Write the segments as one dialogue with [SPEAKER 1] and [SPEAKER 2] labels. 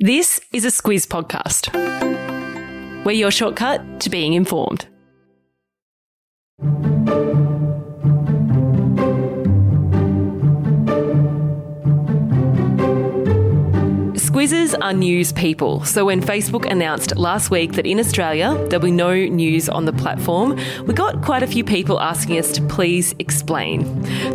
[SPEAKER 1] This is a Squiz podcast. We're your shortcut to being informed. Squizzes are news people, so when Facebook announced last week that in Australia there'll be no news on the platform, we got quite a few people asking us to please explain.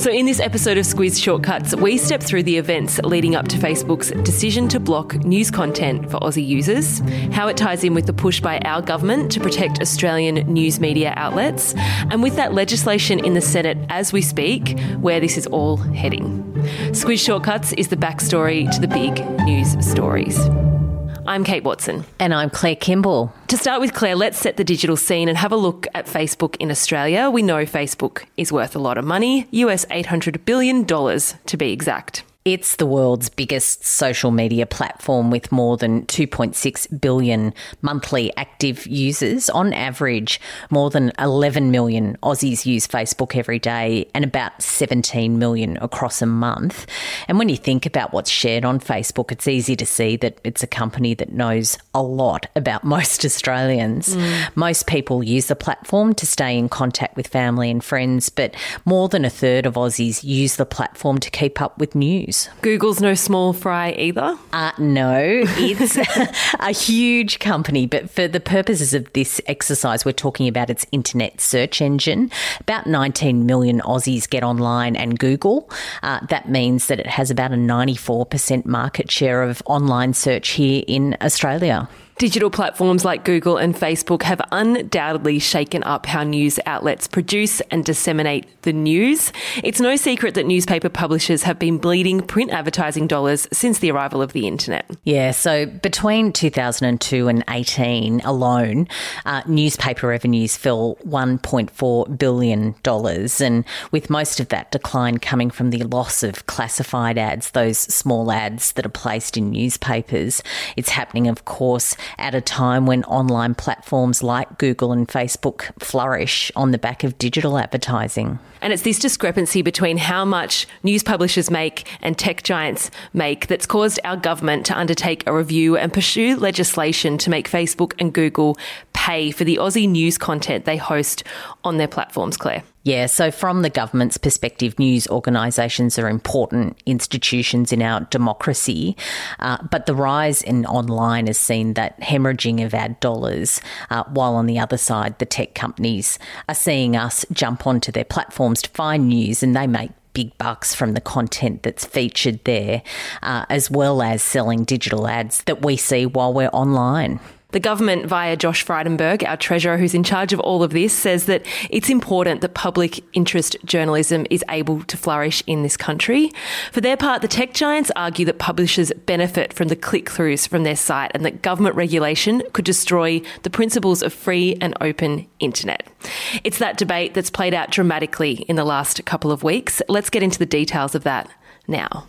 [SPEAKER 1] So in this episode of Squiz Shortcuts, we step through the events leading up to Facebook's decision to block news content for Aussie users, how it ties in with the push by our government to protect Australian news media outlets, and with that legislation in the Senate as we speak, where this is all heading. Squiz Shortcuts is the backstory to the big news stories. I'm Kate Wilson.
[SPEAKER 2] And I'm Claire Kimball.
[SPEAKER 1] To start with, Claire, let's set the digital scene and have a look at Facebook in Australia. We know Facebook is worth a lot of money, US $800 billion to be exact.
[SPEAKER 2] It's the world's biggest social media platform with more than 2.6 billion monthly active users. On average, more than 11 million Aussies use Facebook every day and about 17 million across a month. And when you think about what's shared on Facebook, it's easy to see that it's a company that knows a lot about most Australians. Mm. Most people use the platform to stay in contact with family and friends, but more than a third of Aussies use the platform to keep up with news news.
[SPEAKER 1] Google's no small fry either?
[SPEAKER 2] Uh, no, it's a huge company, but for the purposes of this exercise, we're talking about its internet search engine. About 19 million Aussies get online and Google. Uh, that means that it has about a 94% market share of online search here in Australia.
[SPEAKER 1] Digital platforms like Google and Facebook have undoubtedly shaken up how news outlets produce and disseminate the news. It's no secret that newspaper publishers have been bleeding print advertising dollars since the arrival of the internet.
[SPEAKER 2] Yeah, so between 2002 and 18 alone, uh, newspaper revenues fell $1.4 billion. And with most of that decline coming from the loss of classified ads, those small ads that are placed in newspapers, it's happening, of course, at a time when online platforms like Google and Facebook flourish on the back of digital advertising.
[SPEAKER 1] And it's this discrepancy between how much news publishers make and tech giants make that's caused our government to undertake a review and pursue legislation to make Facebook and Google pay for the Aussie news content they host on their platforms, Claire.
[SPEAKER 2] Yeah, so from the government's perspective, news organisations are important institutions in our democracy, uh, but the rise in online has seen that hemorrhaging of ad dollars, uh, while on the other side, the tech companies are seeing us jump onto their platforms to find news and they make big bucks from the content that's featured there, uh, as well as selling digital ads that we see while we're online.
[SPEAKER 1] The government, via Josh Frydenberg, our treasurer who's in charge of all of this, says that it's important that public interest journalism is able to flourish in this country. For their part, the tech giants argue that publishers benefit from the click throughs from their site and that government regulation could destroy the principles of free and open internet. It's that debate that's played out dramatically in the last couple of weeks. Let's get into the details of that now.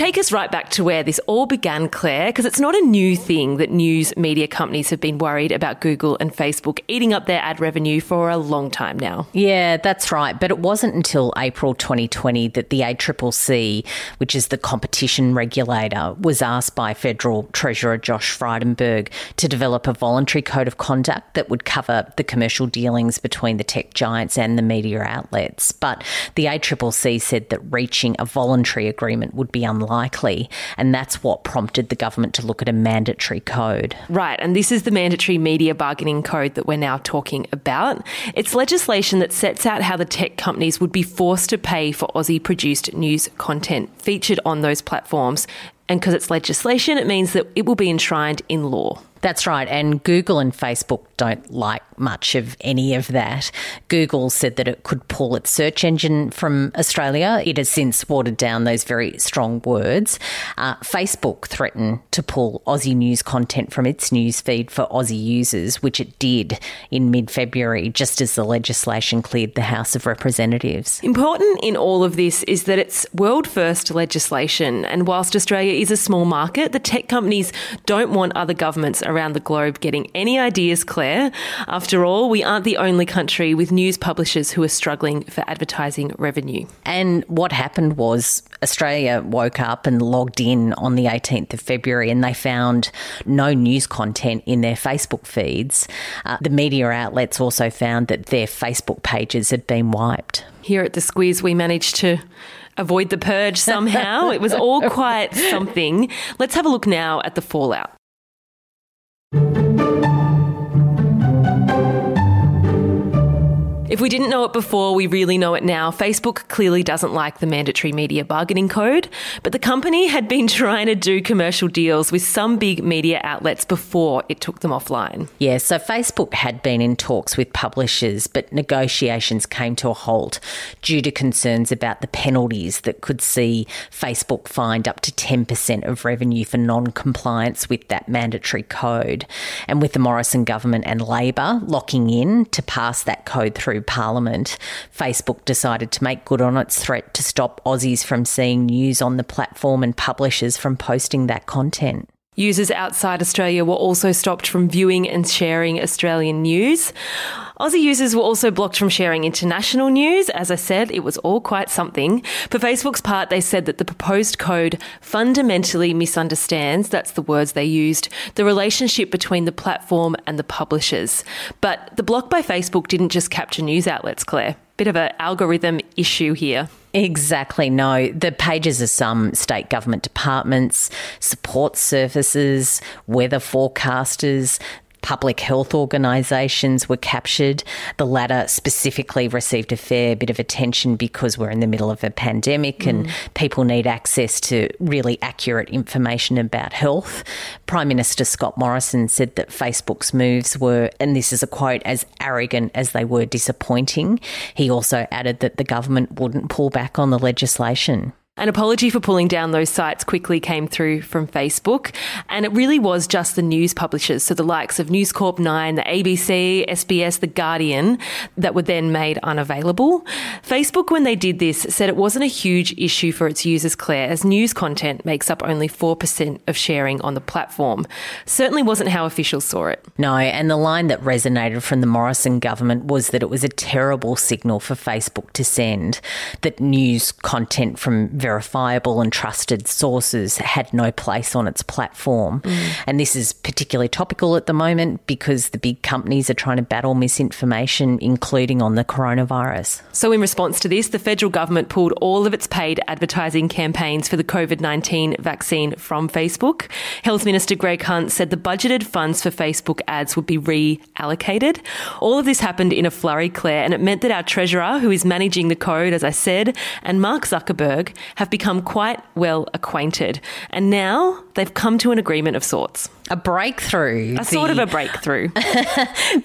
[SPEAKER 1] Take us right back to where this all began, Claire, because it's not a new thing that news media companies have been worried about Google and Facebook eating up their ad revenue for a long time now.
[SPEAKER 2] Yeah, that's right. But it wasn't until April 2020 that the ACCC, which is the competition regulator, was asked by Federal Treasurer Josh Frydenberg to develop a voluntary code of conduct that would cover the commercial dealings between the tech giants and the media outlets. But the ACCC said that reaching a voluntary agreement would be unlikely unlikely. And that's what prompted the government to look at a mandatory code.
[SPEAKER 1] Right. And this is the mandatory media bargaining code that we're now talking about. It's legislation that sets out how the tech companies would be forced to pay for Aussie produced news content featured on those platforms. And because it's legislation, it means that it will be enshrined in law.
[SPEAKER 2] That's right. And Google and Facebook don't like much of any of that. Google said that it could pull its search engine from Australia. It has since watered down those very strong words. Uh, Facebook threatened to pull Aussie news content from its news feed for Aussie users, which it did in mid February, just as the legislation cleared the House of Representatives.
[SPEAKER 1] Important in all of this is that it's world first legislation. And whilst Australia is a small market, the tech companies don't want other governments around the globe getting any ideas, Claire? After all, we aren't the only country with news publishers who are struggling for advertising revenue.
[SPEAKER 2] And what happened was Australia woke up and logged in on the 18th of February and they found no news content in their Facebook feeds. Uh, the media outlets also found that their Facebook pages had been wiped.
[SPEAKER 1] Here at the Squiz, we managed to avoid the purge somehow. it was all quite something. Let's have a look now at the fallout. If we didn't know it before, we really know it now. Facebook clearly doesn't like the mandatory media bargaining code, but the company had been trying to do commercial deals with some big media outlets before it took them offline.
[SPEAKER 2] Yeah, so Facebook had been in talks with publishers, but negotiations came to a halt due to concerns about the penalties that could see Facebook fined up to 10% of revenue for non compliance with that mandatory code. And with the Morrison government and Labor locking in to pass that code through through Parliament, Facebook decided to make good on its threat to stop Aussies from seeing news on the platform and publishers from posting that content.
[SPEAKER 1] Users outside Australia were also stopped from viewing and sharing Australian news. Aussie users were also blocked from sharing international news. As I said, it was all quite something. For Facebook's part, they said that the proposed code fundamentally misunderstands, that's the words they used, the relationship between the platform and the publishers. But the block by Facebook didn't just capture news outlets, Claire. Bit of an algorithm issue here.
[SPEAKER 2] Exactly, no. The pages of some state government departments, support services, weather forecasters, public health organisations were captured. The latter specifically received a fair bit of attention because we're in the middle of a pandemic mm. and people need access to really accurate information about health. Prime Minister Scott Morrison said that Facebook's moves were, and this is a quote, as arrogant as they were disappointing. He also added that the government wouldn't pull back on the legislation.
[SPEAKER 1] An apology for pulling down those sites quickly came through from Facebook, and it really was just the news publishers, so the likes of News Corp 9, the ABC, SBS, The Guardian, that were then made unavailable. Facebook, when they did this, said it wasn't a huge issue for its users, Claire, as news content makes up only 4% of sharing on the platform. Certainly wasn't how officials saw it.
[SPEAKER 2] No, and the line that resonated from the Morrison government was that it was a terrible signal for Facebook to send that news content from verifiable and trusted sources had no place on its platform. Mm. And this is particularly topical at the moment because the big companies are trying to battle misinformation, including on the coronavirus.
[SPEAKER 1] So, in response to this, the federal government pulled all of its paid advertising campaigns for the COVID 19 vaccine from Facebook. Health Minister Greg Hunt said the budgeted funds for Facebook ads would be reallocated. All of this happened in a flurry, Claire, and it meant that our treasurer, who is managing the code, as I said, and Mark Zuckerberg have become quite well acquainted. And now they've come to an agreement of sorts.
[SPEAKER 2] A breakthrough.
[SPEAKER 1] A the, sort of a breakthrough.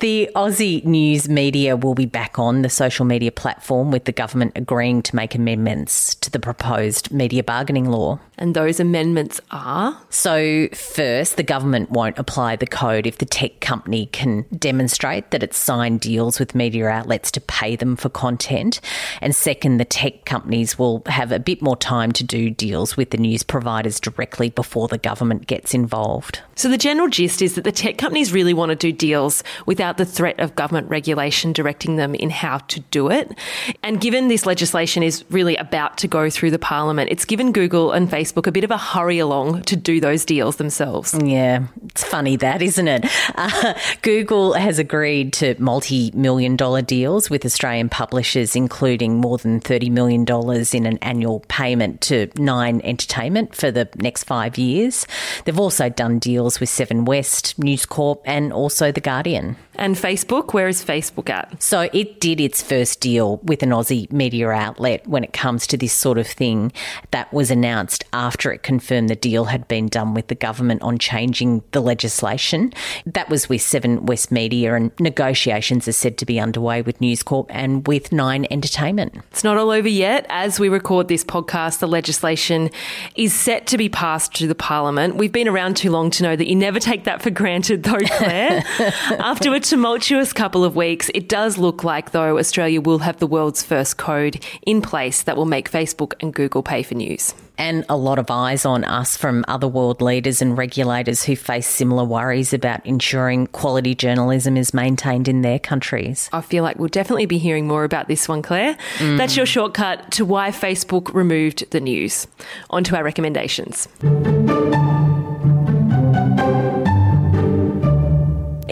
[SPEAKER 2] the Aussie news media will be back on the social media platform with the government agreeing to make amendments to the proposed media bargaining law.
[SPEAKER 1] And those amendments are?
[SPEAKER 2] So, first, the government won't apply the code if the tech company can demonstrate that it's signed deals with media outlets to pay them for content. And second, the tech companies will have a bit more time to do deals with the news providers directly before the government gets involved.
[SPEAKER 1] So, the general gist is that the tech companies really want to do deals without the threat of government regulation directing them in how to do it. And given this legislation is really about to go through the parliament, it's given Google and Facebook a bit of a hurry along to do those deals themselves.
[SPEAKER 2] Yeah, it's funny that, isn't it? Uh, Google has agreed to multi million dollar deals with Australian publishers, including more than $30 million in an annual payment to Nine Entertainment for the next five years. They've also done deals with with Seven West, News Corp, and also The Guardian.
[SPEAKER 1] And Facebook, where is Facebook at?
[SPEAKER 2] So it did its first deal with an Aussie media outlet when it comes to this sort of thing. That was announced after it confirmed the deal had been done with the government on changing the legislation. That was with Seven West Media, and negotiations are said to be underway with News Corp and with Nine Entertainment.
[SPEAKER 1] It's not all over yet. As we record this podcast, the legislation is set to be passed to the Parliament. We've been around too long to know that you never take that for granted, though, Claire. after a tumultuous couple of weeks. It does look like, though, Australia will have the world's first code in place that will make Facebook and Google pay for news.
[SPEAKER 2] And a lot of eyes on us from other world leaders and regulators who face similar worries about ensuring quality journalism is maintained in their countries.
[SPEAKER 1] I feel like we'll definitely be hearing more about this one, Claire. Mm. That's your shortcut to why Facebook removed the news. On to our recommendations.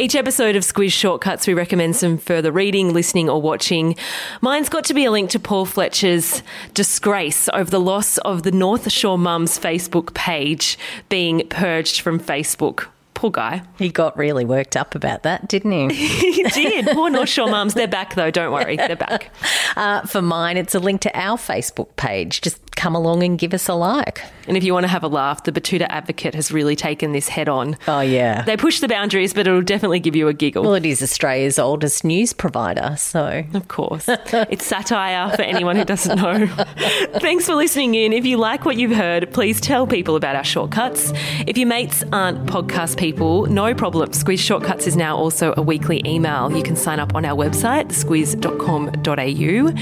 [SPEAKER 1] Each episode of Squiz Shortcuts, we recommend some further reading, listening, or watching. Mine's got to be a link to Paul Fletcher's disgrace over the loss of the North Shore Mums Facebook page being purged from Facebook. Poor guy.
[SPEAKER 2] He got really worked up about that, didn't he?
[SPEAKER 1] he did. Poor North Shore mums. They're back, though. Don't worry. They're back.
[SPEAKER 2] Uh, for mine, it's a link to our Facebook page. Just come along and give us a like.
[SPEAKER 1] And if you want to have a laugh, the Betoota Advocate has really taken this head on.
[SPEAKER 2] Oh, yeah.
[SPEAKER 1] They push the boundaries, but it'll definitely give you a giggle.
[SPEAKER 2] Well, it is Australia's oldest news provider, so.
[SPEAKER 1] Of course. it's satire for anyone who doesn't know. Thanks for listening in. If you like what you've heard, please tell people about our shortcuts. If your mates aren't podcast people, no problem. Squiz Shortcuts is now also a weekly email. You can sign up on our website, squiz.com.au.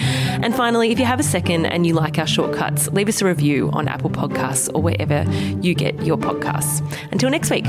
[SPEAKER 1] And finally, if you have a second and you like our shortcuts, leave us a review on Apple Podcasts or wherever you get your podcasts. Until next week.